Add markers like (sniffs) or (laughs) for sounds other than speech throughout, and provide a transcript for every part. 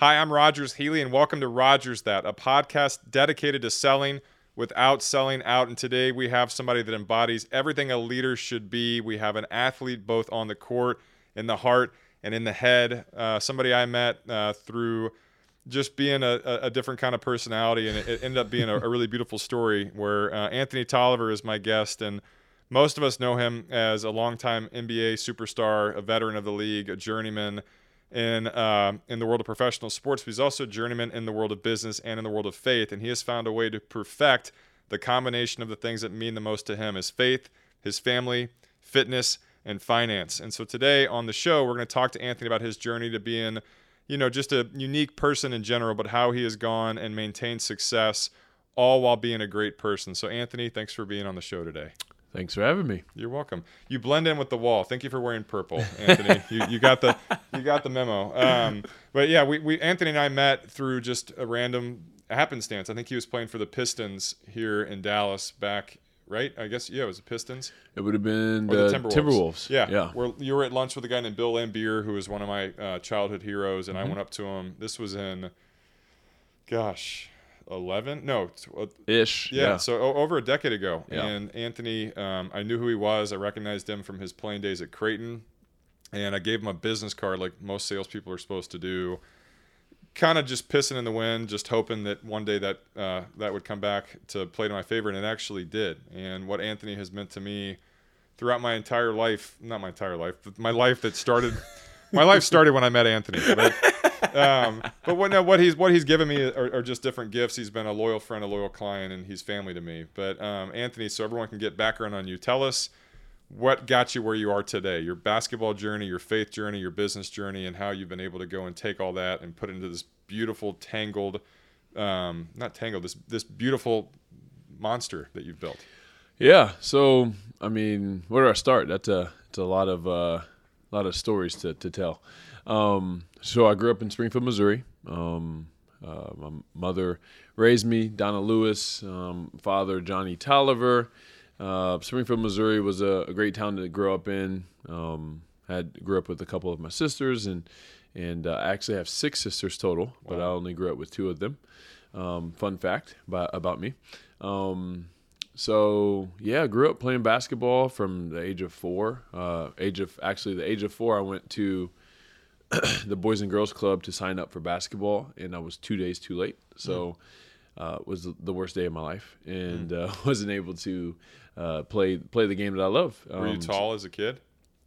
Hi, I'm Rogers Healy, and welcome to Rogers That, a podcast dedicated to selling without selling out. And today we have somebody that embodies everything a leader should be. We have an athlete both on the court, in the heart, and in the head. Uh, somebody I met uh, through just being a, a, different kind of personality, and it, ended up being a, a really beautiful story. Where uh, Anthony Tolliver is my guest, and most of us know him as a longtime NBA superstar, a veteran of the league, a journeyman in uh, in the world of professional sports. But he's also a journeyman in the world of business and in the world of faith, and he has found a way to perfect the combination of the things that mean the most to him: his faith, his family, fitness, and finance. And so today on the show, we're going to talk to Anthony about his journey to being, you know, just a unique person in general, but how he has gone and maintained success, all while being a great person. So Anthony, thanks for being on the show today. Thanks for having me. You're welcome. You blend in with the wall. Thank you for wearing purple, Anthony. (laughs) you, you got the you got the memo. Um, but yeah, we, we Anthony and I met through just a random happenstance. I think he was playing for the Pistons here in Dallas back right? I guess yeah, it was the Pistons. It would have been the, the Timberwolves. Timberwolves. Yeah, yeah. Where you were at lunch with a guy named Bill Laimbeer, who was one of my uh, childhood heroes, and mm-hmm. I went up to him. This was in, gosh, 11 no uh, ish yeah, yeah. so o- over a decade ago yeah. and anthony um, i knew who he was i recognized him from his playing days at creighton and i gave him a business card like most salespeople are supposed to do kind of just pissing in the wind just hoping that one day that uh, that would come back to play to my favor and it actually did and what anthony has meant to me throughout my entire life not my entire life but my life that started my life started when i met anthony but um, but what no, what he's what he's given me are, are, just different gifts. He's been a loyal friend, a loyal client, and he's family to me. But um, Anthony, so everyone can get background on you. Tell us what got you where you are today. Your basketball journey, your faith journey, your business journey, and how you've been able to go and take all that and put into this beautiful tangled, um, not tangled, this this beautiful monster that you've built. Yeah. So I mean, where do I start? That's a it's a lot of uh, lot of stories to to tell. Um, so I grew up in Springfield, Missouri. Um, uh, my mother raised me, Donna Lewis. Um, father, Johnny Tolliver. Uh, Springfield, Missouri was a, a, great town to grow up in. Um, had grew up with a couple of my sisters, and and uh, I actually have six sisters total, wow. but I only grew up with two of them. Um, fun fact about, about me. Um, so yeah, I grew up playing basketball from the age of four. Uh, age of actually the age of four, I went to the Boys and Girls Club to sign up for basketball, and I was two days too late. So mm. uh, was the worst day of my life, and mm. uh, (laughs) wasn't able to uh, play play the game that I love. Um, Were you um, tall as a kid?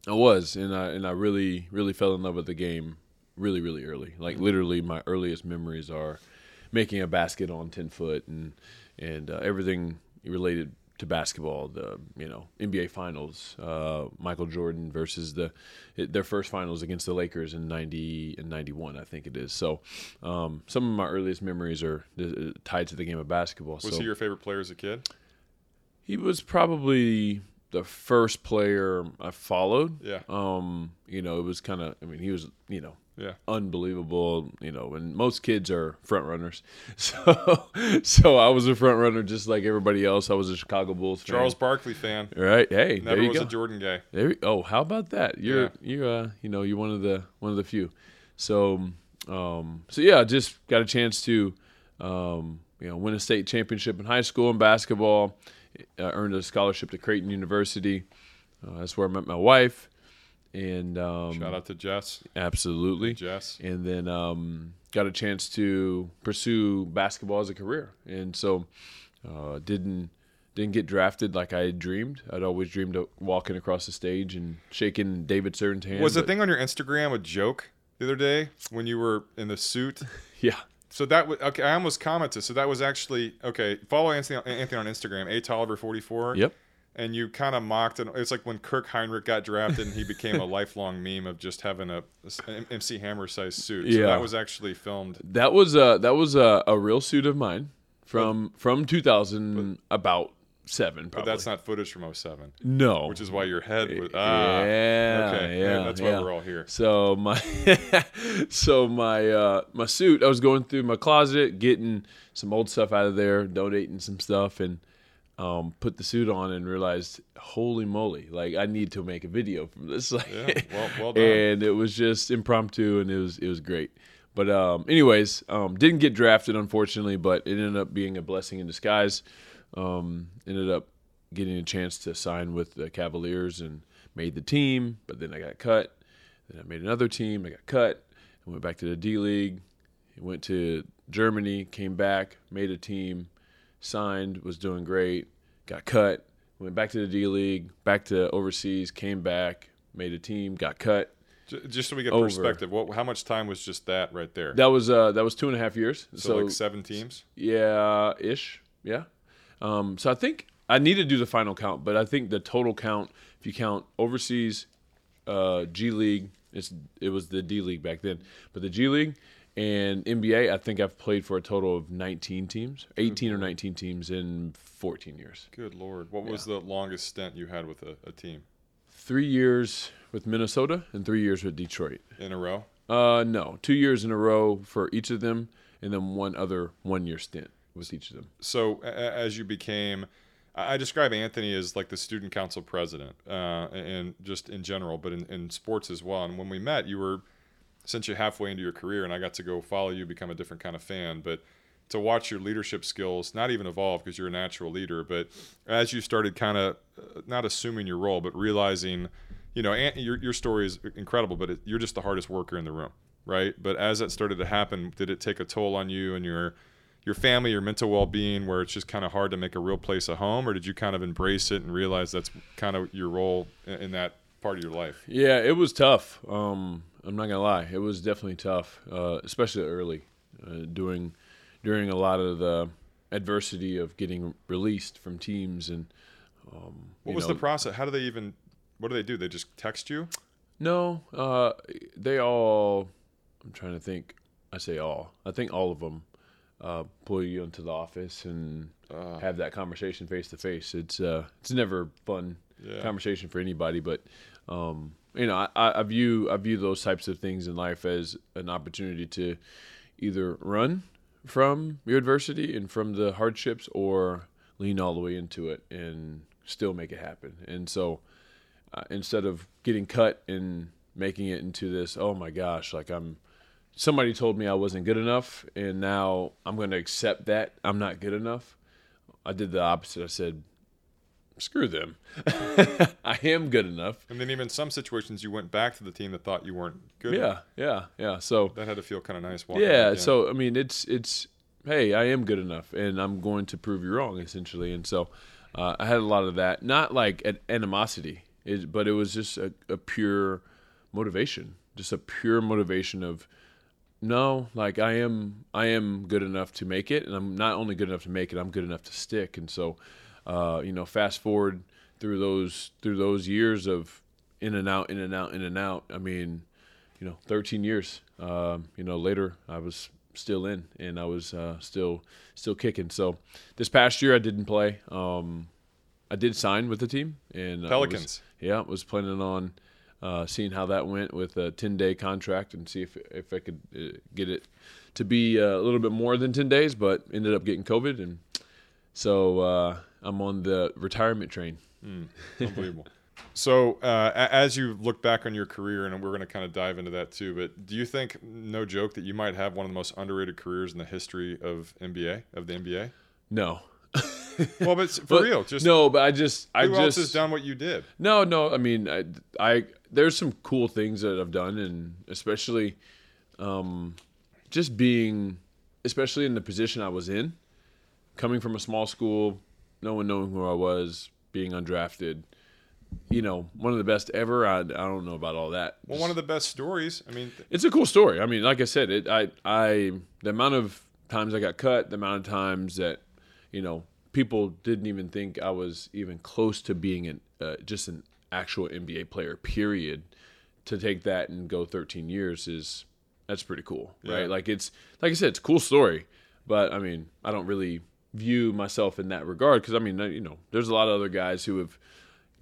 I was, and I and I really really fell in love with the game really really early. Like mm. literally, my earliest memories are making a basket on ten foot and and uh, everything related to basketball, the you know NBA Finals, uh, Michael Jordan versus the their first finals against the Lakers in ninety and ninety one, I think it is. So, um, some of my earliest memories are uh, tied to the game of basketball. Was so, he your favorite player as a kid? He was probably the first player I followed. Yeah. Um, you know, it was kind of. I mean, he was you know yeah. unbelievable. You know, and most kids are front runners. (laughs) So, so I was a front runner just like everybody else. I was a Chicago Bulls fan. Charles Barkley fan. Right. Hey, never there you was go. a Jordan guy. There. Oh, how about that? You're yeah. you uh you know you're one of the one of the few. So um so yeah, I just got a chance to um you know win a state championship in high school in basketball. Uh, earned a scholarship to Creighton University. Uh, that's where I met my wife and um, shout out to Jess. Absolutely, Jess. And then um, got a chance to pursue basketball as a career, and so uh, didn't didn't get drafted like I had dreamed. I'd always dreamed of walking across the stage and shaking David Stern's hand. Was the thing on your Instagram a joke the other day when you were in the suit? (laughs) yeah. So that was okay. I almost commented. So that was actually okay. Follow Anthony, Anthony on Instagram, a Tolliver forty four. Yep and you kind of mocked it. It's like when Kirk Hinrich got drafted and he became a (laughs) lifelong meme of just having a, MC Hammer sized suit. So yeah. that was actually filmed. That was a that was a, a real suit of mine from but, from 2000 but, about seven. Probably. But that's not footage from 07. No, which is why your head was ah. Yeah, okay, yeah, yeah that's why we're all here. So my (laughs) so my uh, my suit. I was going through my closet, getting some old stuff out of there, donating some stuff, and um, put the suit on and realized, holy moly, like I need to make a video from this. Like, (laughs) yeah, well, well done. and it was just impromptu and it was it was great. But um, anyways, um, didn't get drafted unfortunately, but it ended up being a blessing in disguise. Um, ended up getting a chance to sign with the Cavaliers and made the team, but then I got cut. Then I made another team. I got cut. I went back to the D League. Went to Germany. Came back. Made a team. Signed. Was doing great. Got cut. Went back to the D League. Back to overseas. Came back. Made a team. Got cut. Just so we get Over. perspective, what, how much time was just that right there? That was uh that was two and a half years. so, So, like seven teams. yeah, ish. Yeah. Um, so I think I need to do the final count, but I think the total count, if you count overseas, uh, G League, it's it was the D League back then, but the G League and NBA, I think I've played for a total of 19 teams, 18 or 19 teams in 14 years. Good lord, what was the longest stint you had with a, a team Three years with Minnesota and three years with Detroit. in a row? Uh, no, two years in a row for each of them, and then one other one year stint with each of them. so as you became I I describe Anthony as like the student council president, uh, and just in general, but in, in sports as well. And when we met, you were essentially halfway into your career, and I got to go follow you, become a different kind of fan. But to watch your leadership skills not even evolve because you're a natural leader, but as you started kind of uh, not assuming your role, but realizing, you know, your your story is incredible, but it, you're just the hardest worker in the room, right? But as that started to happen, did it take a toll on you and your your family, your mental well-being, where it's just kind of hard to make a real place a home, or did you kind of embrace it and realize that's kind of your role in, in that part of your life? Yeah, it was tough. Um, I'm not gonna lie, it was definitely tough, uh, especially early, uh, doing during a lot of the adversity of getting released from teams and. Um, What was know, the process? How do they even? What do they do? They just text you? No, uh, they all. I'm trying to think. I say all. I think all of them uh, pull you into the office and Uh, have that conversation face to face. It's uh, it's never fun Yeah. conversation for anybody, but um, you know, I, I view I view those types of things in life as an opportunity to either run from your adversity and from the hardships, or lean all the way into it and still make it happen. And so, uh, instead of getting cut and making it into this, oh my gosh, like I'm somebody told me I wasn't good enough, and now I'm going to accept that I'm not good enough. I did the opposite. I said, screw them. (laughs) I am good enough. And then even some situations, you went back to the team that thought you weren't good. Yeah, yeah, yeah. So that had to feel kind of nice. Yeah, so I mean, it's it's hey, I am good enough, and I'm going to prove you wrong, essentially. And so uh, I had a lot of that, not like an animosity, it, but it was just a, a pure motivation, just a pure motivation of no, like I am, I am good enough to make it, and I'm not only good enough to make it, I'm good enough to stick. And so, uh, you know, fast forward through those through those years of in and out, in and out, in and out. I mean, you know, 13 years. Um, you know, later I was still in, and I was uh, still still kicking. So this past year I didn't play. Um, I did sign with the team, and was- Pelicans. yeah, was planning on uh, seeing how that went with a 10 day contract and see if if I could uh, get it to be uh, a little bit more than 10 days, but ended up getting COVID, and so uh, I'm on the retirement train. Unbelievable. (laughs) So, uh, as you look back on your career, and we're going to kind of dive into that too, but do you think, no joke, that you might have one of the most underrated careers in the history of NBA, of the NBA? No, (laughs) Well, but for But- real, just no, but I just I just else has done what you did? No, no. I mean, I, I there's some cool things that I've done, and especially, um, just being, especially in the position I was in, coming from a small school, no one knowing who I was, being undrafted. You know, one of the best ever. I, I don't know about all that. Well, one of the best stories. I mean, th- It's a cool story. I mean, like I said, it. I, I, the amount of times I got cut, the amount of times that, you know, people didn't even think I was even close to being an, uh, just an actual NBA player. Period. To take that and go 13 years is that's pretty cool, Yeah. right? Like it's like I said, it's a cool story, but I mean, I don't really view myself in that regard because I mean, you know, there's a lot of other guys who have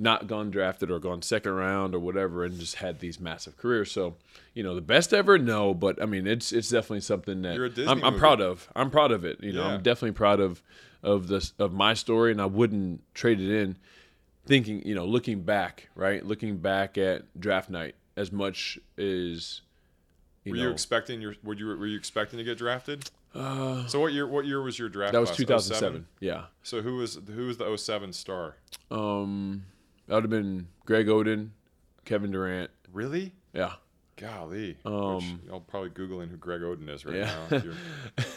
not gone drafted or gone second round or whatever and just had these massive careers. So, you know, the best ever, no, but I mean, it's it's definitely something that You're a Disney I'm, I'm proud of. I'm proud of it. You know, Yeah. I'm definitely proud of of this of my story, and I wouldn't trade it in. Thinking, you know, looking back, right, looking back at draft night as much as You Were know, you expecting your? Were you were you expecting to get drafted? Uh, So what year? What year was your draft? that was class? 2007. Yeah. So who was who was the 07 star? Um, that would have been Greg Oden, Kevin Durant. Really? Yeah. Golly. Um, Which I'll probably googling who Greg Oden is right Yeah.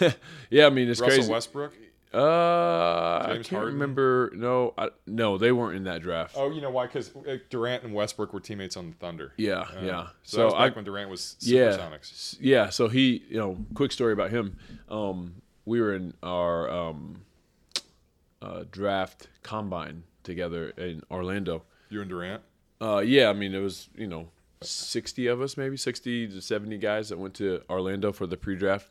now. (laughs) yeah, I mean it's Russell crazy. Westbrook. Uh, I can't Harden? remember. No, I, no, they weren't in that draft. Oh, you know why? Because Durant and Westbrook were teammates on the Thunder. yeah, Uh, yeah. So, that was I, back when Durant was yeah, Supersonics. yeah. So he, you know, quick story about him. Um, we were in our um, uh, draft combine together in Orlando. You and Durant. Uh, yeah, I mean it was you know sixty of us, maybe sixty to seventy guys that went to Orlando for the pre-draft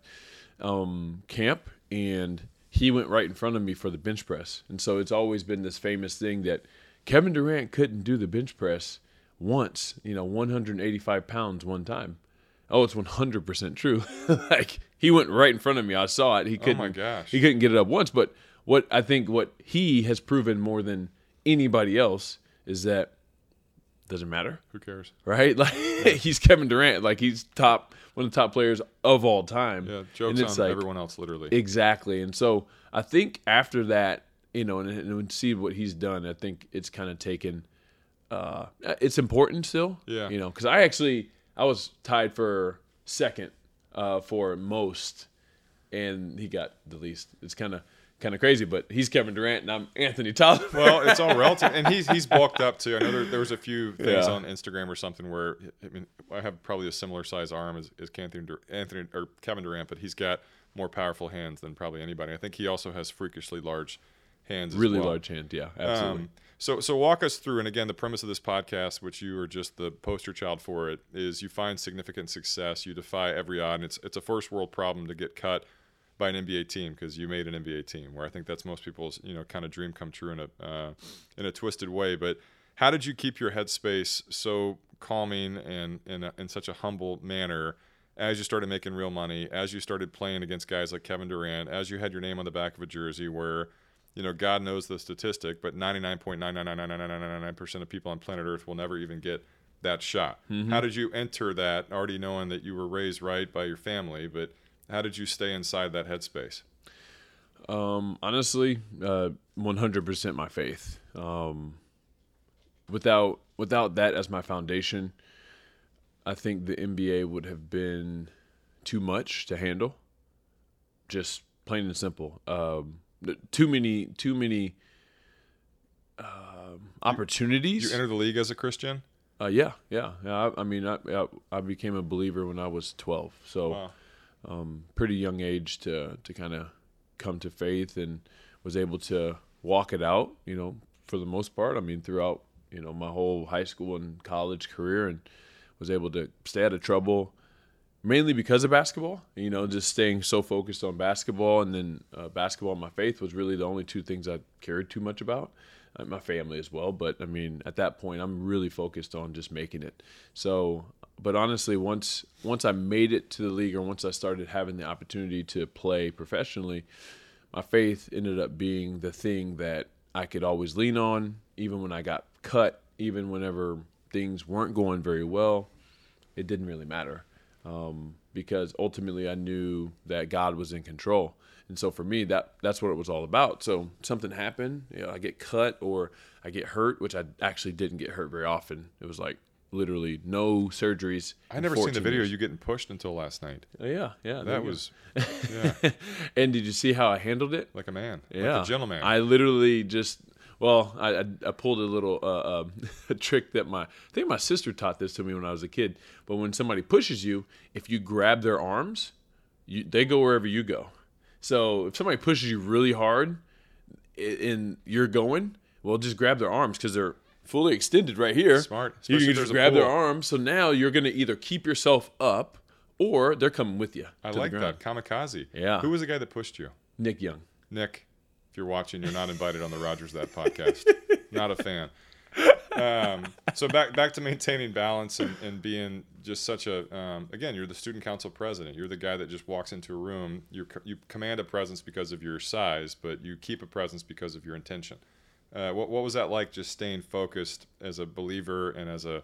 um, camp, and he went right in front of me for the bench press. And so it's always been this famous thing that Kevin Durant couldn't do the bench press once, you know, 185 pounds one time. Oh, it's 100% true. (laughs) like he went right in front of me. I saw it. He couldn't. Oh my gosh. He couldn't get it up once. But what I think what he has proven more than anybody else is that doesn't matter Who cares? right? (laughs) Like he's Kevin Durant, like he's top one of the top players of all time. Yeah, and it's on like everyone else, literally. exactly. And so I think after that, you know, and, and see what he's done, I think it's kind of taken. Uh, it's important still, Yeah. You know, because I actually I was tied for second uh, for most, and he got the least. It's kind of kind of crazy, but he's Kevin Durant and I'm Anthony Tolliver. (laughs) well, it's all (laughs) relative, and he's he's bulked up too. I know there, there was a few things Yeah. on Instagram or something where I mean I have probably a similar size arm as, as Anthony, Dur- Anthony or Kevin Durant, but he's got more powerful hands than probably anybody. I think he also has freakishly large hands. as really well. large hand, yeah, absolutely. Um, so, so walk us through, and again, the premise of this podcast, which you are just the poster child for it, is you find significant success, you defy every odd, and it's it's a first world problem to get cut by an NBA team because you made an NBA team. Where I think that's most people's you know kind of dream come true in a uh, in a twisted way. But how did you keep your headspace so calming and in a, in such a humble manner? As you started making real money, as you started playing against guys like Kevin Durant, as you had your name on the back of a jersey, where you know, God knows the statistic, but 99.9999999% of people on planet Earth will never even get that shot. How did you enter that already knowing that you were raised right by your family, but how did you stay inside that headspace? Um, honestly, uh, 100% my faith. Um, without without that as my foundation, I think the NBA would have been too much to handle. Just plain and simple. Um, too many too many um, opportunities. You entered the league as a Christian? Uh, yeah, yeah, yeah. I, I mean, I, I I became a believer when I was 12. So Wow. Um, pretty young age to to kind of come to faith and was able to walk it out. You know, for the most part. I mean, throughout you know my whole high school and college career, and was able to stay out of trouble mainly because of basketball. You know, just staying so focused on basketball, and then uh, basketball and my faith was really the only two things I cared too much about. Uh, my family as well, but I mean, at that point, I'm really focused on just making it. So, but honestly, once once I made it to the league, or once I started having the opportunity to play professionally, my faith ended up being the thing that I could always lean on, even when I got cut, even whenever things weren't going very well. It didn't really matter um, because ultimately I knew that God was in control. And so for me, that that's what it was all about. So something happened, you know, I get cut or I get hurt, which I actually didn't get hurt very often. It was like literally no surgeries. I never seen the 14 video of years. you getting pushed until last night. Oh, yeah, yeah. That was, (laughs) yeah, and did you see how I handled it? like a man, Yeah, like a gentleman. I literally just well, I, I, I pulled a little uh, um, (laughs) a trick that my I think my sister taught this to me when I was a kid. But when somebody pushes you, if you grab their arms, you, they go wherever you go. So if somebody pushes you really hard, and you're going, well, just grab their arms because they're fully extended right here. Smart. You can just grab their arms. So now you're going to either keep yourself up, or they're coming with you. I like that. Kamikaze. Yeah. Who was the guy that pushed you? Nick Young. Nick, if you're watching, you're not invited on the Rogers That podcast. (laughs) not a fan. Um, so back back to maintaining balance and, and being just such a um, again, you're the student council president. You're the guy that just walks into a room. You you command a presence because of your size, but you keep a presence because of your intention. Uh, what what was that like? Just staying focused as a believer and as a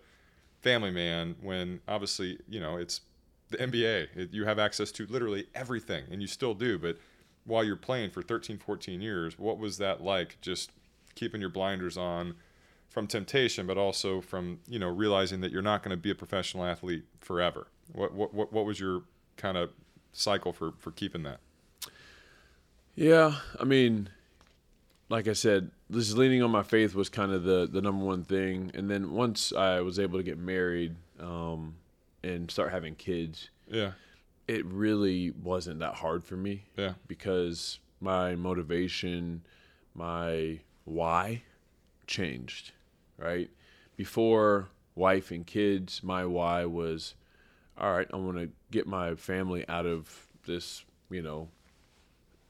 family man when obviously you know it's the NBA. It, you have access to literally everything, and you still do. But while you're playing for 13, 14 years, what was that like? Just keeping your blinders on from temptation, but also from you know realizing that you're not going to be a professional athlete forever. What what what, what was your kind of cycle for for keeping that? Yeah, I mean, like I said, this leaning on my faith was kind of the the number one thing. And then once I was able to get married um, and start having kids, Yeah, it really wasn't that hard for me. Yeah. Because my motivation, my why changed, right? Before wife and kids, my why was all right, I want to get my family out of this, you know,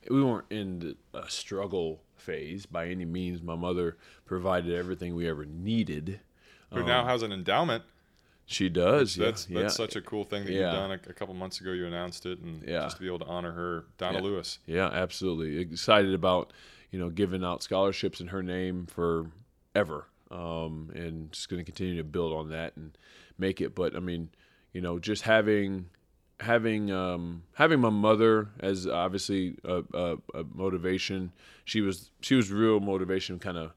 we weren't in a struggle phase by any means. My mother provided everything we ever needed. who now um, has an endowment. She does. That's yeah, that's yeah. such a cool thing that Yeah. you've done. A, a couple months ago, you announced it, and Yeah. just to be able to honor her, Donna. Lewis. Yeah, absolutely. Excited about you know giving out scholarships in her name for ever, um, and just going to continue to build on that and make it. But I mean, you know, just having having um, having my mother as obviously a, a, a motivation. She was she was real motivation kind of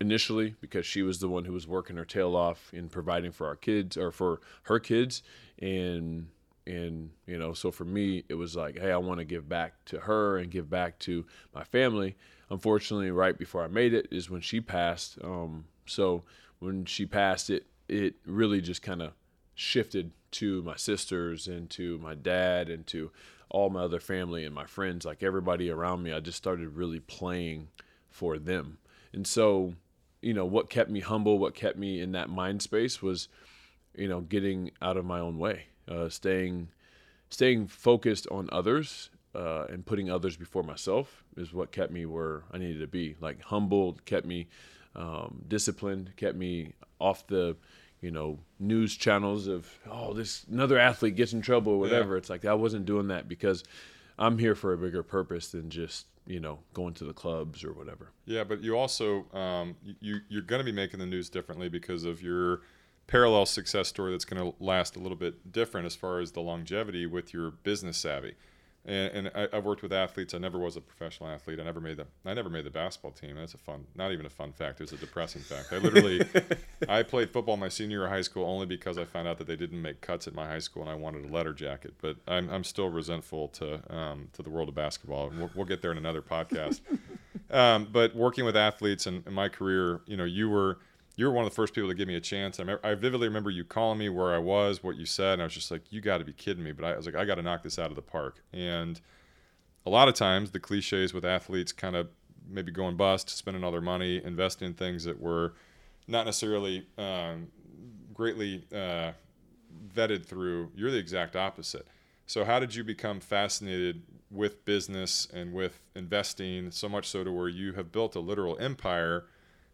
initially because she was the one who was working her tail off in providing for our kids or for her kids and and you know so for me it was like hey i want to give back to her and give back to my family unfortunately right before i made it is when she passed um so when she passed it it really just kind of shifted to my sisters and to my dad and to all my other family and my friends like everybody around me i just started really playing for them and so you know what kept me humble what kept me in that mind space was you know getting out of my own way uh, staying staying focused on others uh, and putting others before myself is what kept me where I needed to be. Like humbled, kept me um, disciplined, kept me off the you know news channels of oh this another athlete gets in trouble or whatever. It's like I wasn't doing that because I'm here for a bigger purpose than just you know going to the clubs or whatever. Yeah, but you also um, you you're going to be making the news differently because of your parallel success story that's going to last a little bit different as far as the longevity with your business savvy. And, and I, I've worked with athletes. I never was a professional athlete. I never made the I never made the basketball team. That's a fun, not even a fun fact. It's a depressing fact. I literally (laughs) I played football my senior year of high school only because I found out that they didn't make cuts at my high school and I wanted a letter jacket. But I'm, I'm still resentful to um, to the world of basketball. We'll, we'll get there in another podcast. (laughs) um, but working with athletes and in my career, you know, you were you were one of the first people to give me a chance. I, remember, I vividly remember you calling me where I was, what you said, and I was just like, "You got to be kidding me!" But I was like, "I got to knock this out of the park." And a lot of times, the cliches with athletes kind of maybe going bust, spending all their money, investing in things that were not necessarily um, greatly uh, vetted through. You're the exact opposite. So, how did you become fascinated with business and with investing so much so to where you have built a literal empire?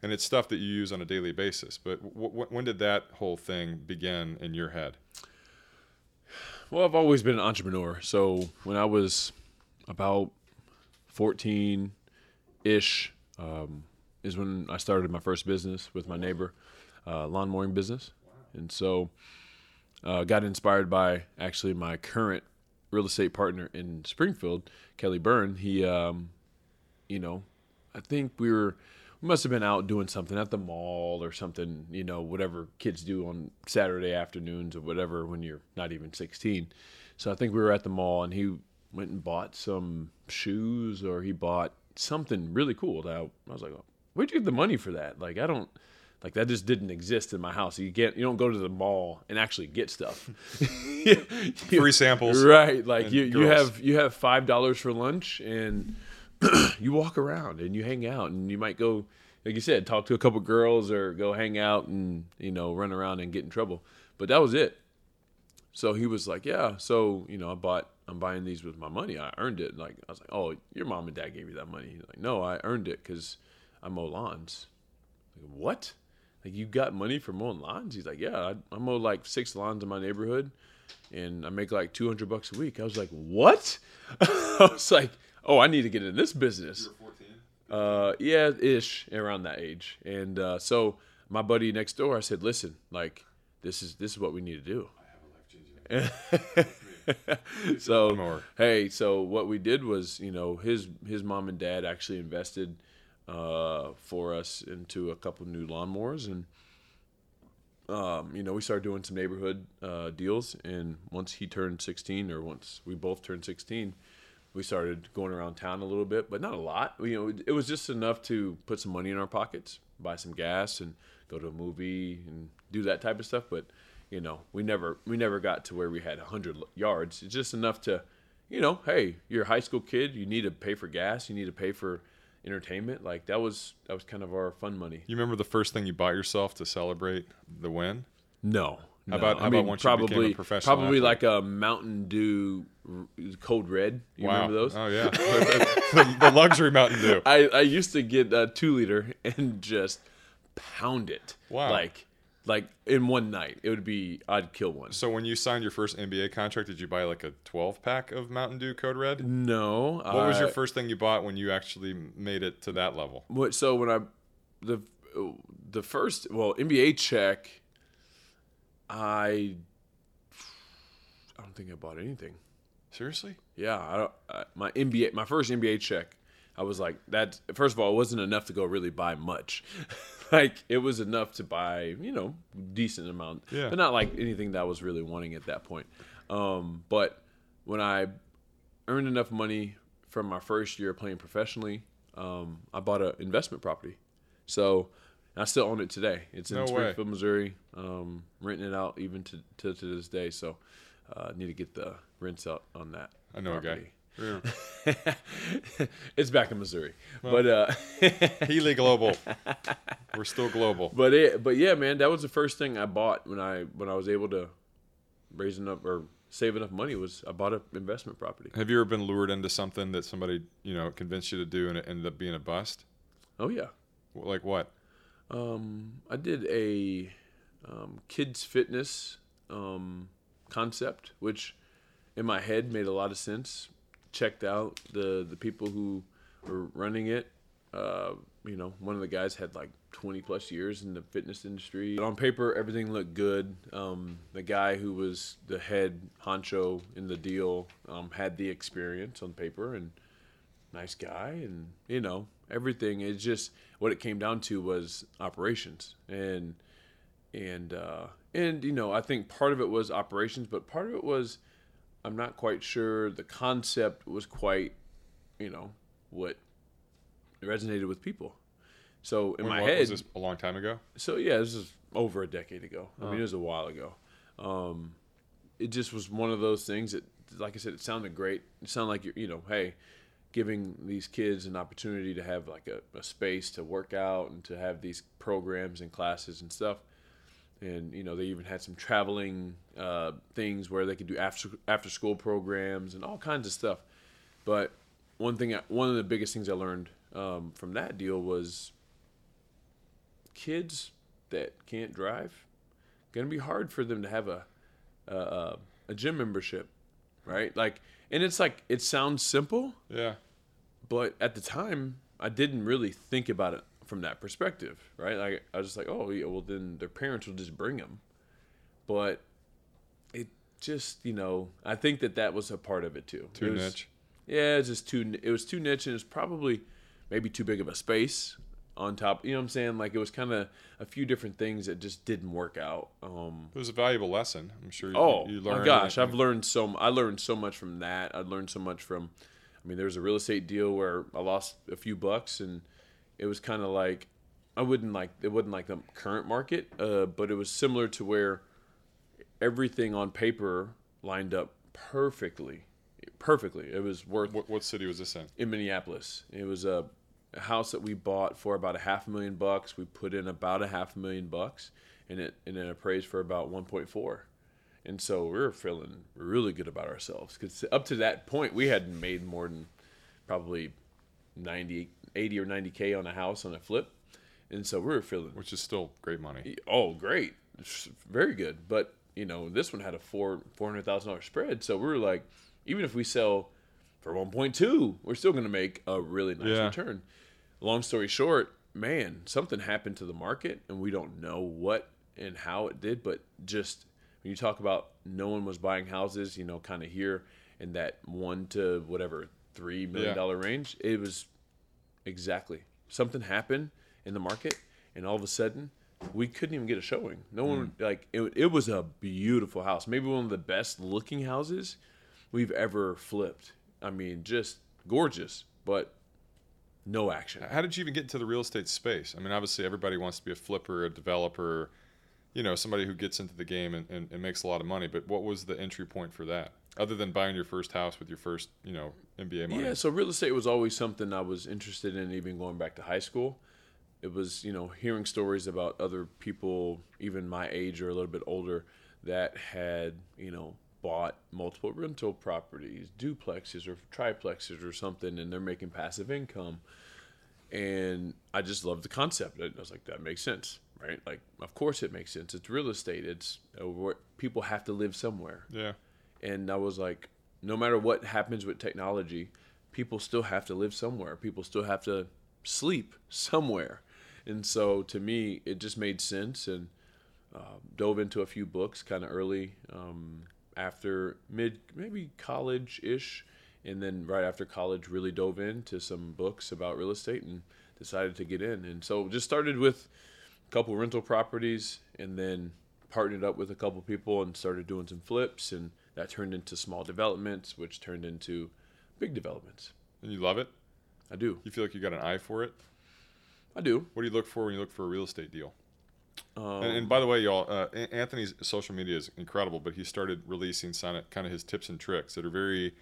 And it's stuff that you use on a daily basis. But w- w- when did that whole thing begin in your head? Well, I've always been an entrepreneur. So when I was about 14 ish, um, is when I started my first business with my neighbor, uh, lawn mowing business. And so uh, got inspired by actually my current real estate partner in Springfield, Kelly Byrne. He, um, you know, I think we were we must have been out doing something at the mall or something, you know, whatever kids do on Saturday afternoons or whatever when you're not even 16. So I think we were at the mall and he went and bought some shoes or he bought something really cool. That I, was like, oh, where'd you get the money for that? Like, I don't. Like that just didn't exist in my house. You get you don't go to the mall and actually get stuff. (laughs) Free samples. (laughs) Right. Like you, you have you have five dollars for lunch and (clears throat) you walk around and you hang out and you might go like you said, talk to a couple girls or go hang out and, you know, run around and get in trouble. But that was it. So he was like, Yeah, so, you know, I bought I'm buying these with my money. I earned it. Like I was like, Oh, your mom and dad gave you that money. He's like, No, I earned it because I mow lawns. Like, what? Like you got money for mowing lawns? He's like, Yeah, I, I mow like six lawns in my neighborhood and I make like 200 bucks a week. I was like, what? (laughs) I was like, oh, I need to get in this business. Uh, yeah, ish, around that age. And uh, so my buddy next door, I said, listen, like this is this is what we need to do. (laughs) so One more. hey, so what we did was, you know, his his mom and dad actually invested uh, for us into a couple new lawnmowers, and um, you know, we started doing some neighborhood uh, deals. And once he turned 16, or once we both turned 16, we started going around town a little bit, but not a lot. You know, it was just enough to put some money in our pockets, buy some gas, and go to a movie and do that type of stuff. But you know, we never we never got to where we had 100 yards. It's just enough to, you know, hey, you're a high school kid. You need to pay for gas. You need to pay for entertainment. Like that was that was kind of our fun money. You remember the first thing you bought yourself to celebrate the win? No. How no. about- how I about mean, once you became a probably professional probably athlete? like a Mountain Dew Code Red. You wow. remember those? Oh yeah, the, the luxury Mountain Dew. (laughs) I, I used to get a two liter and just pound it. Wow. Like like in one night. It would be I'd kill one. So when you signed your first NBA contract, did you buy like a 12 pack of Mountain Dew Code Red? No. What was your first thing you bought when you actually made it to that level? What so when I the the first well NBA check I I don't think I bought anything. Seriously? Yeah, I don't. I, my NBA, my first NBA check, I was like, that. First of all, it wasn't enough to go really buy much. (laughs) like it was enough to buy, you know, decent amount, Yeah. but not like anything that I was really wanting at that point. Um, but when I earned enough money from my first year playing professionally, um, I bought an investment property. So I still own it today. It's in No way. Springfield, Missouri. Um, renting it out even to, to, to this day. So uh, need to get the rents out on that. I know a guy. property. (laughs) it's back in Missouri, but uh, (laughs) Healy Global. We're still global. but it, but yeah, man, that was the first thing I bought when I when I was able to raise enough or save enough money was I bought an investment property. Have you ever been lured into something that somebody you know convinced you to do and it ended up being a bust? Oh yeah, Like what? Um, I did a um, kids fitness um, concept, which in my head made a lot of sense. Checked out the the people who were running it. Uh, you know, one of the guys had like 20 plus years in the fitness industry. On paper, everything looked good. Um, the guy who was the head honcho in the deal um, had the experience on paper and nice guy. And, you know, everything. It's just what it came down to was operations. And, and, uh, and, you know, I think part of it was operations, but part of it was I'm not quite sure the concept was quite, you know, what resonated with people. So in When- my what- head, was this a long time ago? so yeah, this is over a decade ago. I mean, it was a while ago. Um, it just was one of those things that, like I said, it sounded great. It sounded like you're, you know, hey, giving these kids an opportunity to have like a, a space to work out and to have these programs and classes and stuff. And you know, they even had some traveling uh, things where they could do after after school programs and all kinds of stuff. But one thing, I, one of the biggest things I learned um, from that deal was kids that can't drive gonna be hard for them to have a a, a, gym membership, right? Like, and it's like it sounds simple, Yeah. But at the time I didn't really think about it from that perspective, right? Like I was just like, oh, yeah, well then their parents will just bring them, but it just you know I think that that was a part of it too. Too It was- niche. yeah, it's just too. It was too niche, and it's probably maybe too big of a space on top. You know what I'm saying? Like it was kind of a few different things that just didn't work out. Um, It was a valuable lesson. I'm sure you, oh you my learned. gosh, and- I've learned so. I learned so much from that. I learned so much from. I mean, there was a real estate deal where I lost a few bucks, and it was kind of like I wouldn't like it wasn't like the current market, uh, but it was similar to where everything on paper lined up perfectly, perfectly. It was worth What, what city was this in? in Minneapolis. It was a, a house that we bought for about a half a million bucks. We put in about a half a million bucks, and it and it appraised for about one point four. And so we were feeling really good about ourselves because up to that point we hadn't made more than probably 90, 80 or 90k on a house on a flip, and so we were feeling Which is still great money. oh great, very good. But you know this one had a four four hundred thousand dollar spread, so we were like, even if we sell for one point two, we're still going to make a really nice Yeah. return. Long story short, man, something happened to the market, and we don't know what and how it did, but just when you talk about no one was buying houses, you know, kind of here in that one to whatever three million Yeah. dollar range, it was exactly something happened in the market, and all of a sudden we couldn't even get a showing. No one mm. like it. It was a beautiful house, maybe one of the best looking houses we've ever flipped. I mean, just gorgeous, but no action. How did you even get into the real estate space? I mean, obviously everybody wants to be a flipper, a developer, you know, somebody who gets into the game and, and, and makes a lot of money. But what was the entry point for that, other than buying your first house with your first, you know, NBA money? Yeah, so real estate was always something I was interested in, even going back to high school. It was, you know, hearing stories about other people, even my age or a little bit older, that had, you know, bought multiple rental properties, duplexes or triplexes or something, and they're making passive income. And I just loved the concept. I was like, that makes sense, right? Like, of course it makes sense. It's real estate. It's uh, where people have to live somewhere Yeah. and I was like, no matter what happens with technology, people still have to live somewhere. People still have to sleep somewhere, and so to me, it just made sense. And uh, dove into a few books kind of early um, after mid, maybe college ish, and then right after college, really dove into some books about real estate and decided to get in. And so just started with couple rental properties, and then partnered up with a couple people and started doing some flips and that turned into small developments which turned into big developments And you love it? i do You feel like you got an eye for it? i do What do you look for when you look for a real estate deal? um, And, and by the way, y'all, uh, Anthony's social media is incredible, but he started releasing kind of his tips and tricks that are very,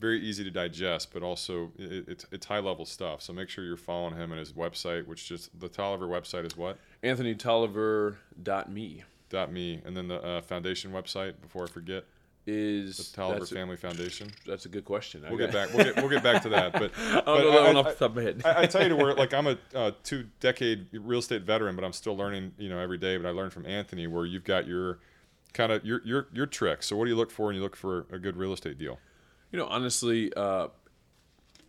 very easy to digest, but also it, it's it's high level stuff. So make sure you're following him and his website, which just the Tolliver website is what anthonytolliver.me dot me, and then the uh, foundation website. Before I forget, is the Tolliver that's, a, Family Foundation. that's a good question We'll get back. We'll get we'll get back to that. But (laughs) I but don't know that I- one off the top of my head I, I tell you to where (laughs) like I'm a uh, two decade real estate veteran, but I'm still learning, you know, every day. But I learned from Anthony where you've got your kind of your your your tricks. So what do you look for when you look for a good real estate deal? You know, honestly, uh,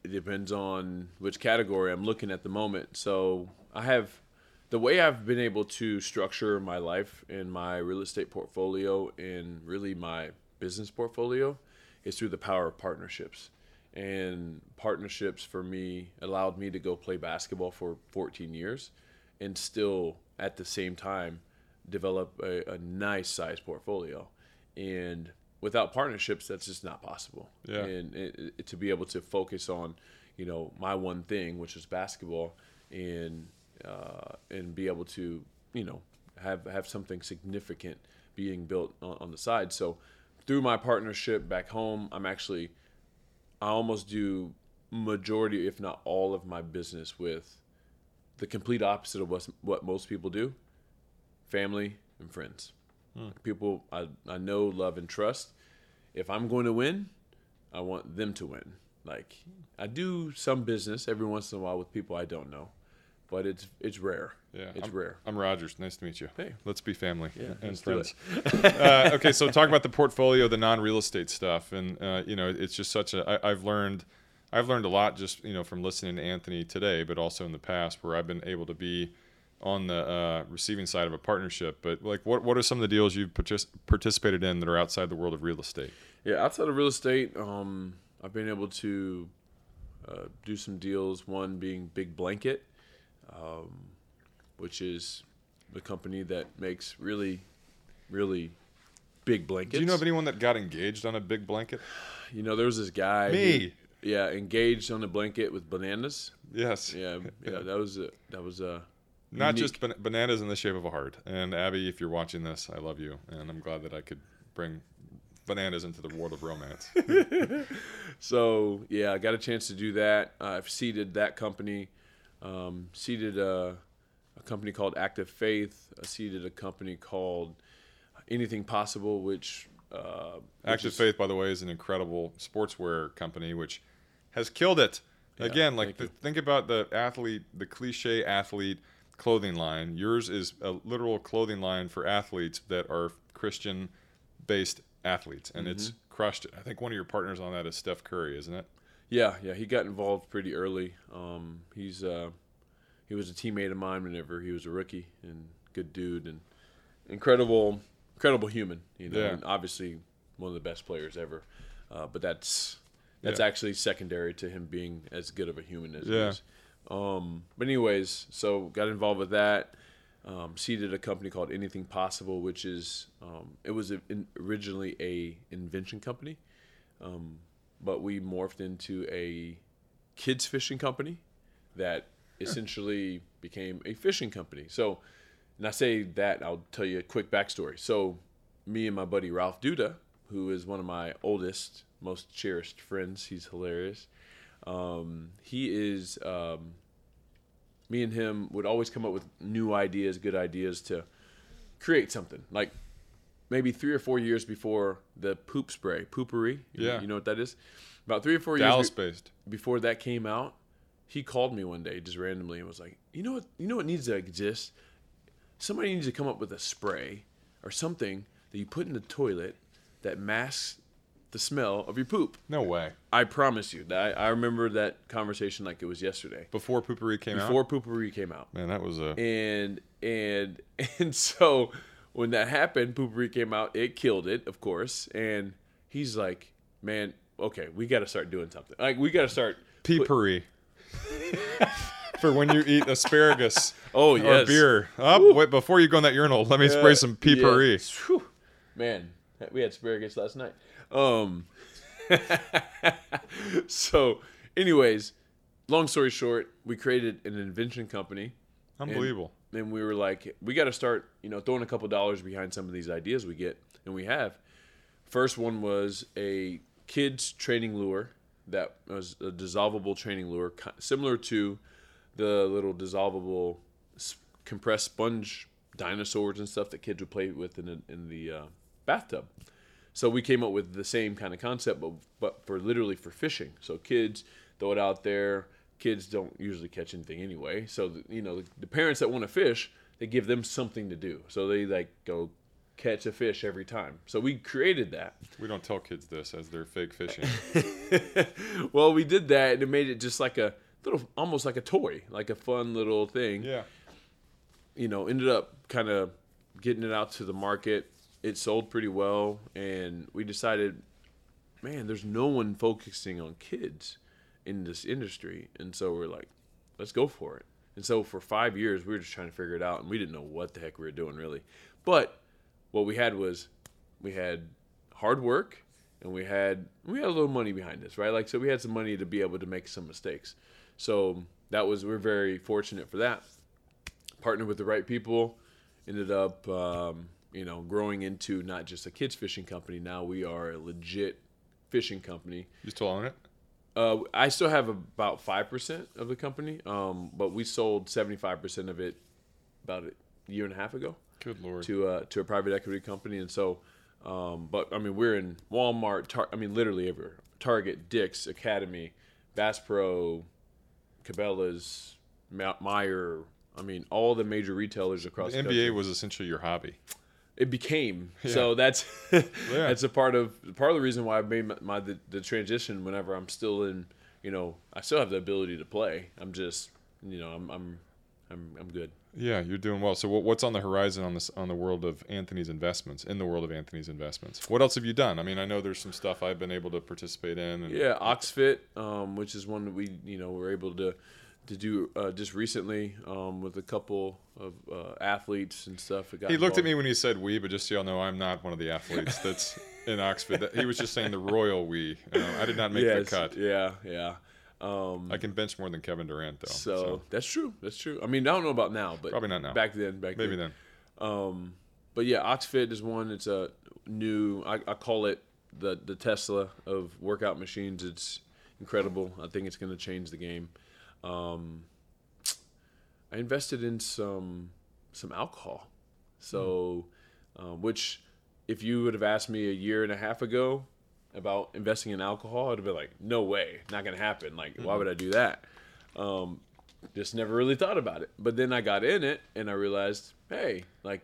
it depends on which category I'm looking at the moment. So I have the way I've been able to structure my life and my real estate portfolio and really my business portfolio is through the power of partnerships. And partnerships for me allowed me to go play basketball for 14 years and still at the same time develop a, a nice size portfolio. And without partnerships, that's just not possible. Yeah. And it, it, to be able to focus on, you know, my one thing, which is basketball, and uh, and be able to, you know, have have something significant being built on, on the side. So through my partnership back home, I'm actually, I almost do majority, if not all, of my business with the complete opposite of what what most people do, family and friends. People I, I know, love, and trust. If I'm going to win, I want them to win. Like I do some business every once in a while with people I don't know, but it's it's rare. Yeah, it's I'm, rare. I'm Rogers. Nice to meet you. Hey. let's be family Yeah, and friends. (laughs) uh, okay, so talk about the portfolio, the non-real estate stuff, and uh, you know, it's just such a. I, I've learned, I've learned a lot just you know from listening to Anthony today, but also in the past where I've been able to be on the uh, receiving side of a partnership. But like, what what are some of the deals you've partic- participated in that are outside the world of real estate? Yeah, outside of real estate, um, I've been able to uh, do some deals. One being Big Blanket, um, which is the company that makes really, really big blankets. Do you know of anyone that got engaged on a big blanket? You know, there was this guy. who- Me. yeah, engaged on a blanket with bananas. Yes. Yeah, yeah, (laughs) that was a, that was a. Not unique- just ban- bananas in the shape of a heart. And Abby, if you're watching this, I love you, and I'm glad that I could bring bananas into the world of romance. (laughs) So yeah, I got a chance to do that. Uh, I've seeded that company, um, seeded a, a company called Active Faith. I seeded a company called Anything Possible, which uh, which Active is- Faith, by the way, is an incredible sportswear company which has killed it. Again, like the, think about the athlete, the cliche athlete clothing line. Yours is a literal clothing line for athletes that are Christian-based athletes, and it's Mm-hmm. crushed it. I think one of your partners on that is Steph Curry, isn't it? Yeah, yeah, he got involved pretty early. Um, he's uh, he was a teammate of mine whenever he was a rookie, and good dude, and incredible incredible human. You know, Yeah. and obviously one of the best players ever. Uh, but that's that's Yeah. actually secondary to him being as good of a human as he is. Um, but anyways, so got involved with that. Um, seeded a company called Anything Possible, which is um, it was a, in, originally a invention company, um, but we morphed into a kids fishing company that essentially became a fishing company. So, and I say that I'll tell you a quick backstory. So, me and my buddy Ralph Duda, who is one of my oldest, most cherished friends, he's hilarious. Um, he is. Um, me and him would always come up with new ideas, good ideas to create something. Like maybe three or four years before the poop spray, Poo-Pourri. You, Yeah. you know what that is. About three or four years Dallas be- based. before that came out, he called me one day just randomly and was like, "You know what? You know what needs to exist? Somebody needs to come up with a spray or something that you put in the toilet that masks the smell of your poop." No way. I promise you I, I remember that conversation like it was yesterday Before Poo-Pourri came before out. Before Poo-Pourri came out, Man, that was a. and and (laughs) and so when that happened, Poo-Pourri came out. It killed it, of course, and he's like, "Man, okay, we got to start doing something. Like we got to start." Peepery. (laughs) For when you eat asparagus (laughs) Oh yes. or beer. Up, wait, before you go in that urinal, let me spray some Yeah. peepery. Phew. Man, we had asparagus last night. Um. (laughs) so, anyways, long story short, we created an invention company. Unbelievable. And we were like, we got to start, you know, throwing a couple dollars behind some of these ideas we get, and we have. First one was a kids training lure that was a dissolvable training lure, similar to the little dissolvable compressed sponge dinosaurs and stuff that kids would play with in the, in the uh, bathtub. So we came up with the same kind of concept, but but for literally for fishing. So kids throw it out there. Kids don't usually catch anything anyway. So the, you know the, the parents that want to fish, they give them something to do. So they like go catch a fish every time. So we created that. We don't tell kids this as they're fake fishing. (laughs) well, we did that, and it made it just like a little, almost like a toy, like a fun little thing. yeah. you know, ended up kind of getting it out to the market. It sold pretty well, and we decided, man, there's no one focusing on kids in this industry, and so we're like, let's go for it. And so for five years, we were just trying to figure it out, and we didn't know what the heck we were doing really. But what we had was, we had hard work, and we had we had a little money behind us, right? Like so, we had some money to be able to make some mistakes. So that was we're very fortunate for that partnered with the right people ended up um, you know growing into not just a kids fishing company now we are a legit fishing company You still own it? Uh, i still have about 5% of the company um, but we sold 75% of it about a year and a half ago Good lord. to uh, to a private equity company, and so, um, but I mean, we're in Walmart. Tar- I mean, literally everywhere. Target, Dick's, Academy, Bass Pro, Cabela's, Ma- Meijer. I mean, all the major retailers across The the NBA country. was essentially your hobby. It became so that's (laughs) that's a part of part of the reason why I made my, my the, the transition. Whenever I'm still in, you know, I still have the ability to play. I'm just, you know, I'm I'm I'm, I'm good. Yeah, you're doing well. So what, what's on the horizon on this on the world of Anthony's investments? In the world of Anthony's investments, what else have you done? I mean, I know there's some stuff I've been able to participate in. And Yeah, OxeFit, um, which is one that we you know were able to to do uh, just recently um, with a couple of uh, athletes and stuff. got He looked at me when he said "we," but just so y'all know, I'm not one of the athletes that's (laughs) in OxeFit. He was just saying the royal "we." You know, I did not make Yes, the cut. Yeah, yeah. Um, I can bench more than Kevin Durant, though. so, So, that's true. That's true. I mean, I don't know about now, but Probably not now. Back then, back maybe then. then. Um, but yeah, OxeFit is one. It's a new. I, I call it the the Tesla of workout machines. It's incredible. I think it's going to change the game. Um, I invested in some some alcohol, so um, which if you would have asked me a year and a half ago about investing in alcohol, I'd have been like, no way, not going to happen. Like, why would I do that? Um, just never really thought about it. But then I got in it and I realized, hey, like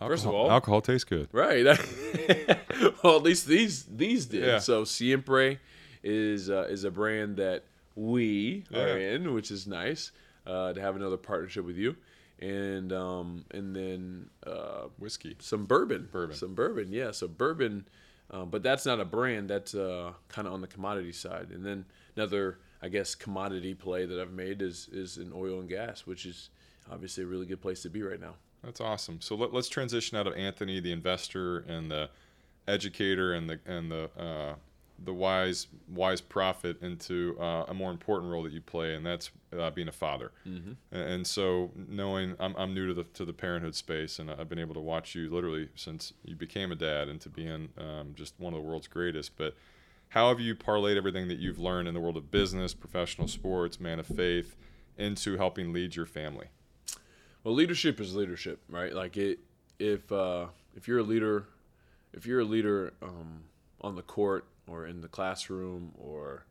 First of Alcohol- all- alcohol tastes good. Right. (laughs) well, at least these these did. Yeah. So Siempre is uh, is a brand that we are in, which is nice uh, to have another partnership with you. and um, and then uh, Whiskey. some bourbon, Bourbon. some bourbon. Yeah, so bourbon, um, but that's not a brand. That's uh, kind of on the commodity side. And then another, I guess, commodity play that I've made is is in oil and gas, which is obviously a really good place to be right now. That's awesome. So let, us transition out of Anthony, the investor and the educator and the and the uh, the wise wise prophet, into uh, a more important role that you play, and that's uh, being a father. Mm-hmm. And, and so knowing I'm, I'm new to the to the parenthood space, and I've been able to watch you literally since you became a dad into being um, just one of the world's greatest. But how have you parlayed everything that you've learned in the world of business, professional sports, man of faith, into helping lead your family? Well, leadership is leadership, right? Like it, if uh, if you're a leader, if you're a leader um, on the court or in the classroom or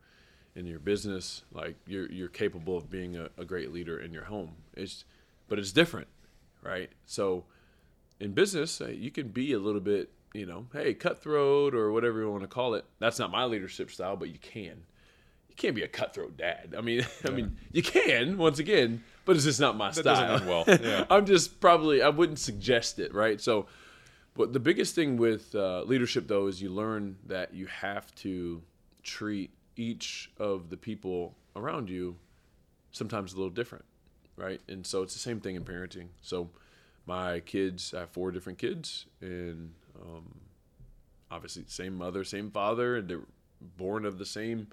in your business, like you're you're capable of being a, a great leader in your home. It's, but it's different, right? So, in business, uh, you can be a little bit, you know, hey, cutthroat or whatever you want to call it. That's not my leadership style, but you can you can't be a cutthroat dad. I mean, (laughs) I mean, you can once again, but it's just not my That style. well. Yeah. (laughs) I'm just probably I wouldn't suggest it, right? So, but the biggest thing with uh, leadership though is you learn that you have to treat each of the people around you sometimes a little different, right? And so it's the same thing in parenting. So my kids, I have four different kids, and um, obviously same mother, same father, and they're born of the same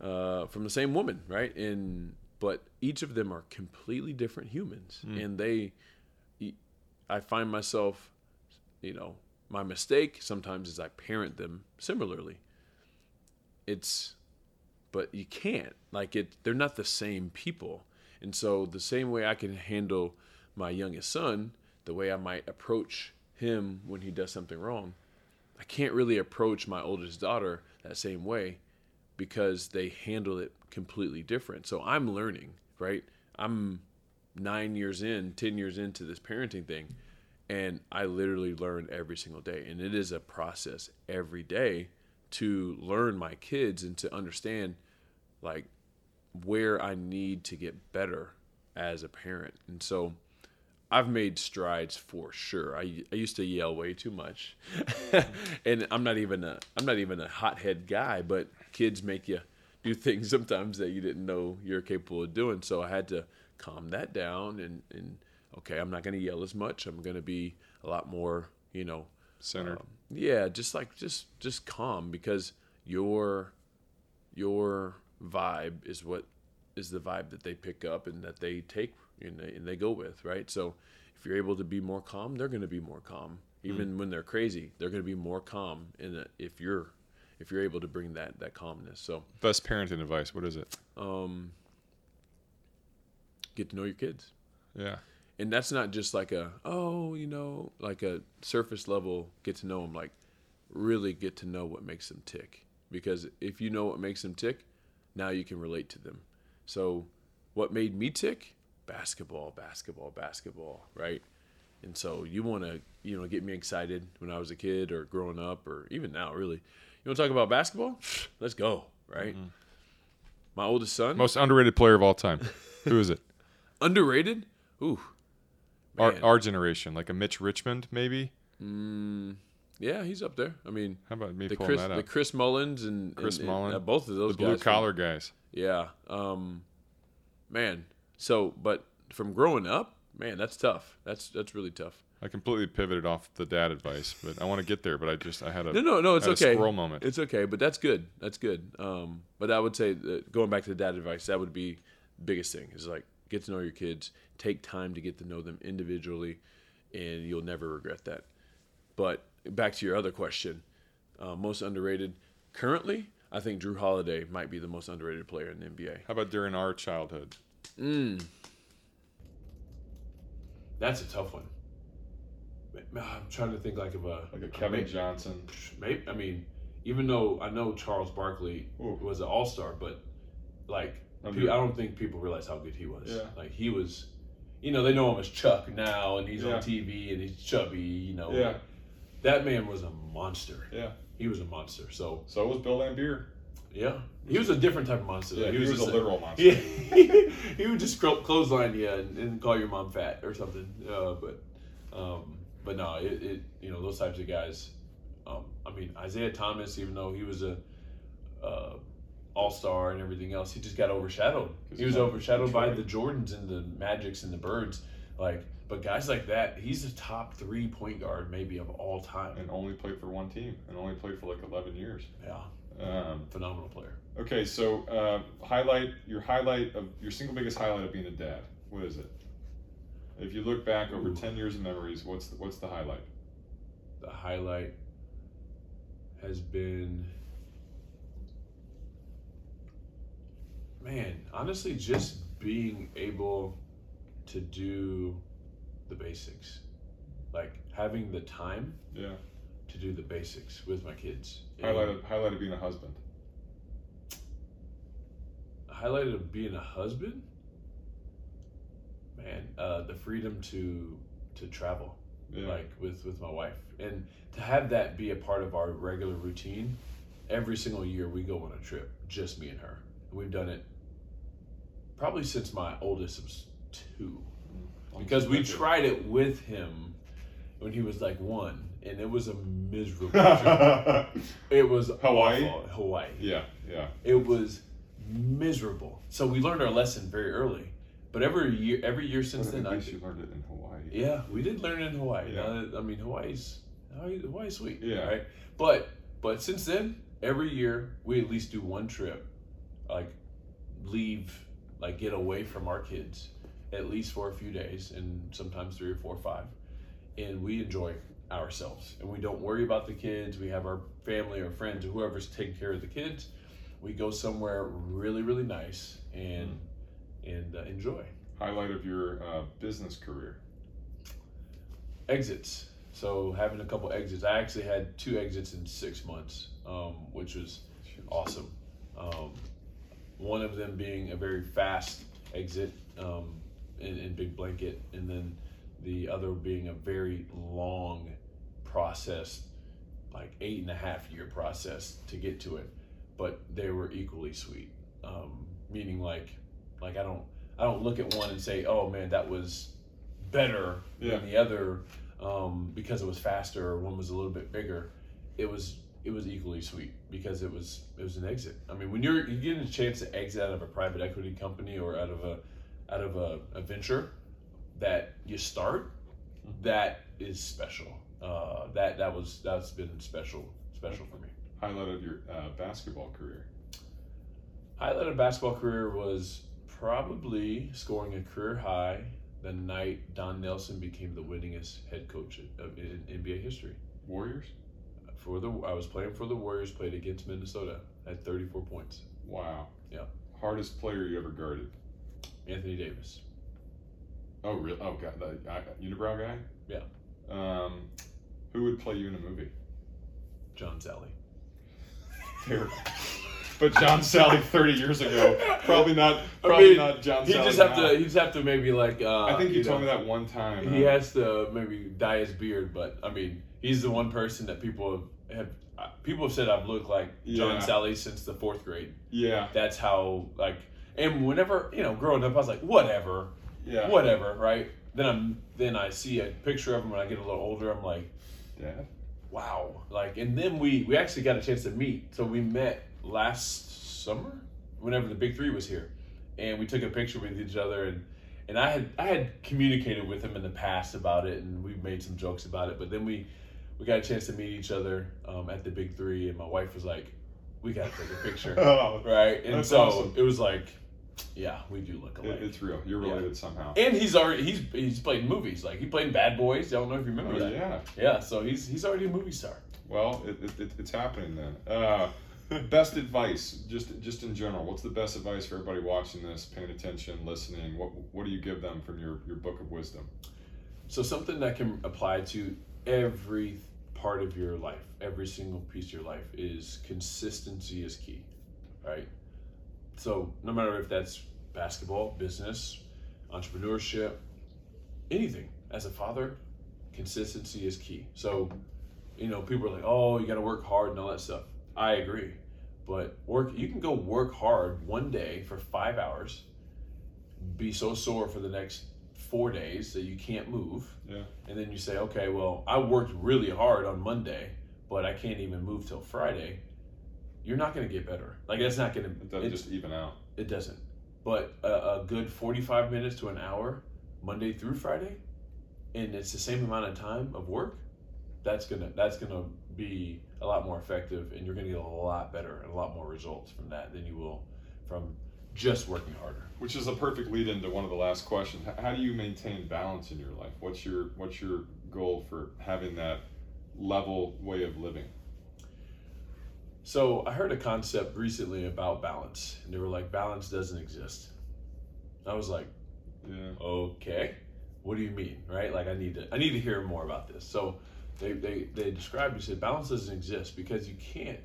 uh, from the same woman, right? And but each of them are completely different humans, and they, I find myself, you know, my mistake sometimes is I parent them similarly. It's, but you can't like it. They're not the same people, and so the same way I can handle my youngest son, the way I might approach him when he does something wrong, I can't really approach my oldest daughter that same way because they handle it completely different. So I'm learning, right? I'm nine years in, 10 years into this parenting thing, and I literally learn every single day. And it is a process every day to learn my kids and to understand like where I need to get better as a parent. And so I've made strides for sure. I, I used to yell way too much, (laughs) and I'm not even a I'm not even a hothead guy. But kids make you do things sometimes that you didn't know you're capable of doing. So I had to calm that down and and okay, I'm not going to yell as much. I'm going to be a lot more, you know, Centered. um, yeah, just like just just calm because your your vibe is what is the vibe that they pick up and that they take and they, and they go with, right? So if you're able to be more calm, they're going to be more calm. Even when they're crazy, they're going to be more calm. And if you're if you're able to bring that that calmness, so Best parenting advice. What is it? um, get to know your kids Yeah. And that's not just like a oh you know like a surface level get to know them like really get to know what makes them tick. Because if you know what makes them tick now you can relate to them. So what made me tick? Basketball basketball basketball right? And so you want to you know get me excited when i was a kid or growing up or even now really. You want to talk about basketball? (sniffs) Let's go right? Mm-hmm. My oldest son? Most underrated player of all time. (laughs) Who is it? underrated? Ooh Our, our generation, like a Mitch Richmond, maybe. Yeah, he's up there. I mean, How about me the pulling Chris, that the? Chris Mullins and Chris and- and, uh, both of those the blue collar guys. yeah, um, man. So, but from growing up, man, that's tough. That's that's really tough. I completely pivoted off the dad advice, but I want to get there. But I just I had a No, no, no. It's okay. squirrel moment. It's okay, but that's good. That's good. Um, but I would say that going back to the dad advice, that would be biggest thing. Is like get to know your kids. Take time to get to know them individually, and you'll never regret that. But back to your other question, uh, most underrated currently, I think Jrue Holiday might be the most underrated player in the NBA. How about during our childhood? That's a tough one. I'm trying to think like of a Like a Kevin Johnson. Maybe I mean, even though I know Charles Barkley Ooh. was an All Star, but like Under- pe- I don't think people realize how good he was. Yeah. Like he was, you know, they know him as Chuck now, and he's Yeah. on TV and he's chubby. You know, Yeah. that man was a monster. Yeah. He was a monster. So So was Bill Laimbeer. Yeah, he was a different type of monster. Yeah, he, was, just a literal monster. Yeah, (laughs) he would just clo- clothesline you and, and call your mom fat or something. Uh, but, um, but no, it, it you know those types of guys. Um, I mean Isiah Thomas, even though he was a uh, all star and everything else, he just got overshadowed. He was overshadowed by the Jordans and the Magics and the Birds. Like, but guys like that, he's a top three point guard maybe of all time. And only played for one team, and only played for like eleven years. Yeah, Um, phenomenal player. okay, so uh, highlight your highlight of your single biggest highlight of being a dad. What is it? If you look back over Ooh. ten years of memories, what's the, what's the highlight? the highlight has been man honestly just being able to do the basics. Like having the time Yeah, to do the basics with my kids. And highlight of, highlight of being a husband. highlight of being a husband? Man uh, the freedom to to travel Yeah, like with with my wife. And to have that be a part of our regular routine every single year we go on a trip just me and her. We've done it probably since my oldest was two mm-hmm. because we tried it with him when he was like one and it was a miserable trip. (laughs) it was Hawaii? awful. hawaii yeah, yeah. it was miserable so we learned our lesson very early but every year every year since But then at I least you learned it in Hawaii. yeah, we did learn it in Hawaii. Yeah. Now that- I mean, Hawaii's Hawaii, Hawaii's sweet. Yeah. Right. But but since then, every year we at least do one trip, like leave, like get away from our kids, at least for a few days, and sometimes three or four or five, and we enjoy ourselves, and we don't worry about the kids. We have our family or friends or whoever's taking care of the kids. We go somewhere really really nice and and uh, enjoy. Highlight of your uh, business career. exits. So having a couple exits, I actually had two exits in six months, um, which was awesome. Um, one of them being a very fast exit um, in, in Big Blanket, and then the other being a very long process, like eight and a half year process to get to it. But they were equally sweet. Um, meaning like, like I don't, I don't look at one and say, oh man, that was better Yeah. than the other um, because it was faster or one was a little bit bigger. It was it was equally sweet because it was it was an exit. I mean, when you're you get a chance to exit out of a private equity company or out of a out of a, a venture that you start, that is special. Uh, that that was that's been special special for me. Highlight of your uh, basketball career. highlight of basketball career was probably scoring a career high the night Don Nelson became the winningest head coach of, in NBA history. Warriors. For the I was playing for the Warriors, played against Minnesota, had 34 points. Wow. Yeah. Hardest player you ever guarded. Anthony Davis. Oh, really? Oh, God, the uh, unibrow guy. Yeah. Um, who would play you in a movie? John Salley. Terrible. But John Salley 30 years ago, probably not. I Probably mean, not John He Salley. just have now. to. He just have to maybe like. Uh, I think you, told know, me that one time. He uh, has to maybe dye his beard, but I mean, he's the one person that people have. Have uh, people have said I've looked like John Yeah. Salley since the fourth grade. Yeah. that's how like and whenever you know growing up i was like whatever Yeah. whatever right then i'm then i see a picture of him when i get a little older i'm like Dad. wow like and then we we actually got a chance to meet so we met last summer whenever the big three was here and we took a picture with each other and and i had i had communicated with him in the past about it and we made some jokes about it but then we we got a chance to meet each other um, at the big three and my wife was like we gotta take a picture (laughs) Oh, right? And so awesome. it was like, yeah, we do look alike. it, it's real. You're Yeah. related somehow. and he's already he's he's played in movies. Like he played Bad Boys. I don't know if you remember Oh, that. yeah. Yeah, so he's he's already a movie star. Well, it, it, it, it's happening then. Uh, (laughs) best advice, just just in general. What's the best advice for everybody watching this, paying attention, listening? What what do you give them from your your book of wisdom? So something that can apply to every part of your life, every single piece of your life is consistency is key, right? So no matter if that's basketball, business, entrepreneurship, anything. As a father, consistency is key. So, you know, people are like, "Oh, you got to work hard and all that stuff." I agree, But work you can go work hard one day for five hours, be so sore for the next four days that you can't move. Yeah. And then you say, okay, well, I worked really hard on Monday, but I can't even move till Friday. You're not going to get better. Like that's not going to. It doesn't just even out. It doesn't. But a, a good 45 minutes to an hour, Monday through Friday, and it's the same amount of time of work. That's gonna that's gonna be a lot more effective, and you're gonna get a lot better and a lot more results from that than you will from just working harder. Which is a perfect lead into one of the last questions. How do you maintain balance in your life? What's your what's your goal for having that level way of living? So I heard a concept recently about balance, and they were like, balance doesn't exist. I was like, Yeah. okay, what do you mean, right? Like I need to I need to hear more about this. So they they they described, he said, balance doesn't exist because you can't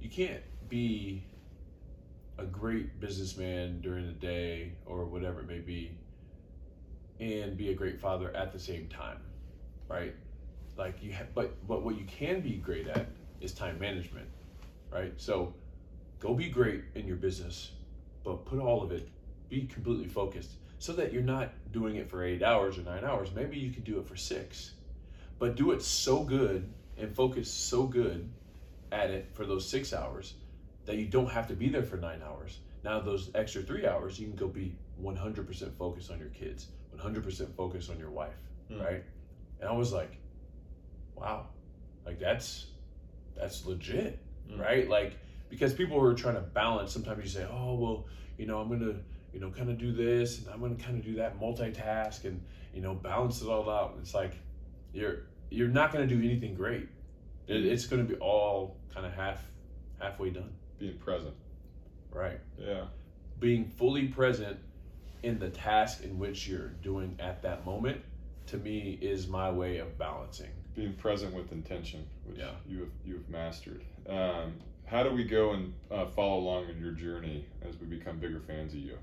you can't be a great businessman during the day or whatever it may be and be a great father at the same time right? Like you have but but what you can be great at is time management right? So go be great in your business but put all of it be completely focused so that you're not doing it for eight hours or nine hours. Maybe you can do it for six but do it so good and focus so good at it for those six hours that you don't have to be there for nine hours. Now, those extra three hours, you can go be 100% focused on your kids, 100% focused on your wife, Mm. right? And I was like, wow, like that's that's legit, Mm. right? Like because people were trying to balance. Sometimes you say, oh well, you know, I'm gonna you know kind of do this and I'm gonna kind of do that, multitask and you know balance it all out. And it's like you're you're not gonna do anything great. It, it's gonna be all kind of half halfway done. Being present. Right. Yeah. Being fully present in the task in which you're doing at that moment, to me, is my way of balancing. Being present with intention, which Yeah. you have you have mastered. Um, how do we go and uh, follow along in your journey as we become bigger fans of you?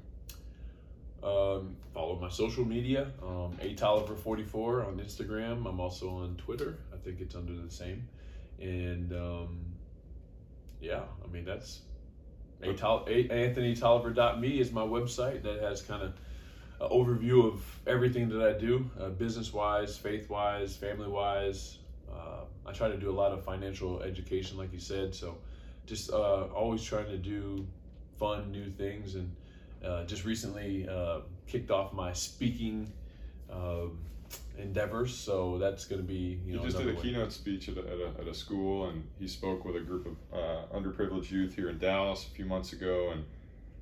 Um, follow my social media, um, atolliver44 on Instagram. I'm also on Twitter. I think it's under the same. And um, yeah, I mean, that's AnthonyTolliver.me is my website that has kind of an overview of everything that I do, uh, business wise, faith wise, family wise. Uh, I try to do a lot of financial education, like you said. So just uh, always trying to do fun, new things. And uh, just recently uh, kicked off my speaking um endeavors. So that's going to be, you He just did a way. keynote speech at a, at, a, at a school, and he spoke with a group of uh, underprivileged youth here in Dallas a few months ago. And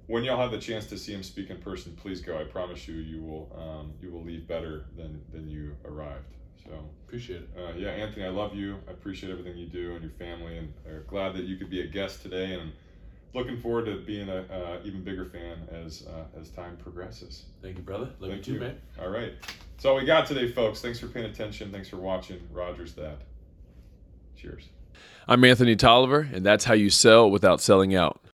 when y'all have the chance to see him speak in person, please go. I promise you, you will um, you will leave better than than you arrived. So Appreciate it. uh, yeah, Anthony, I love you. I appreciate everything you do and your family, and are glad that you could be a guest today. And looking forward to being a uh, even bigger fan as uh, as time progresses. Thank you, brother. Love Thank you too, man. All right. That's all we got today, folks. Thanks for paying attention. Thanks for watching. Rogers that. Cheers. I'm Anthony Tolliver, and that's how you sell without selling out.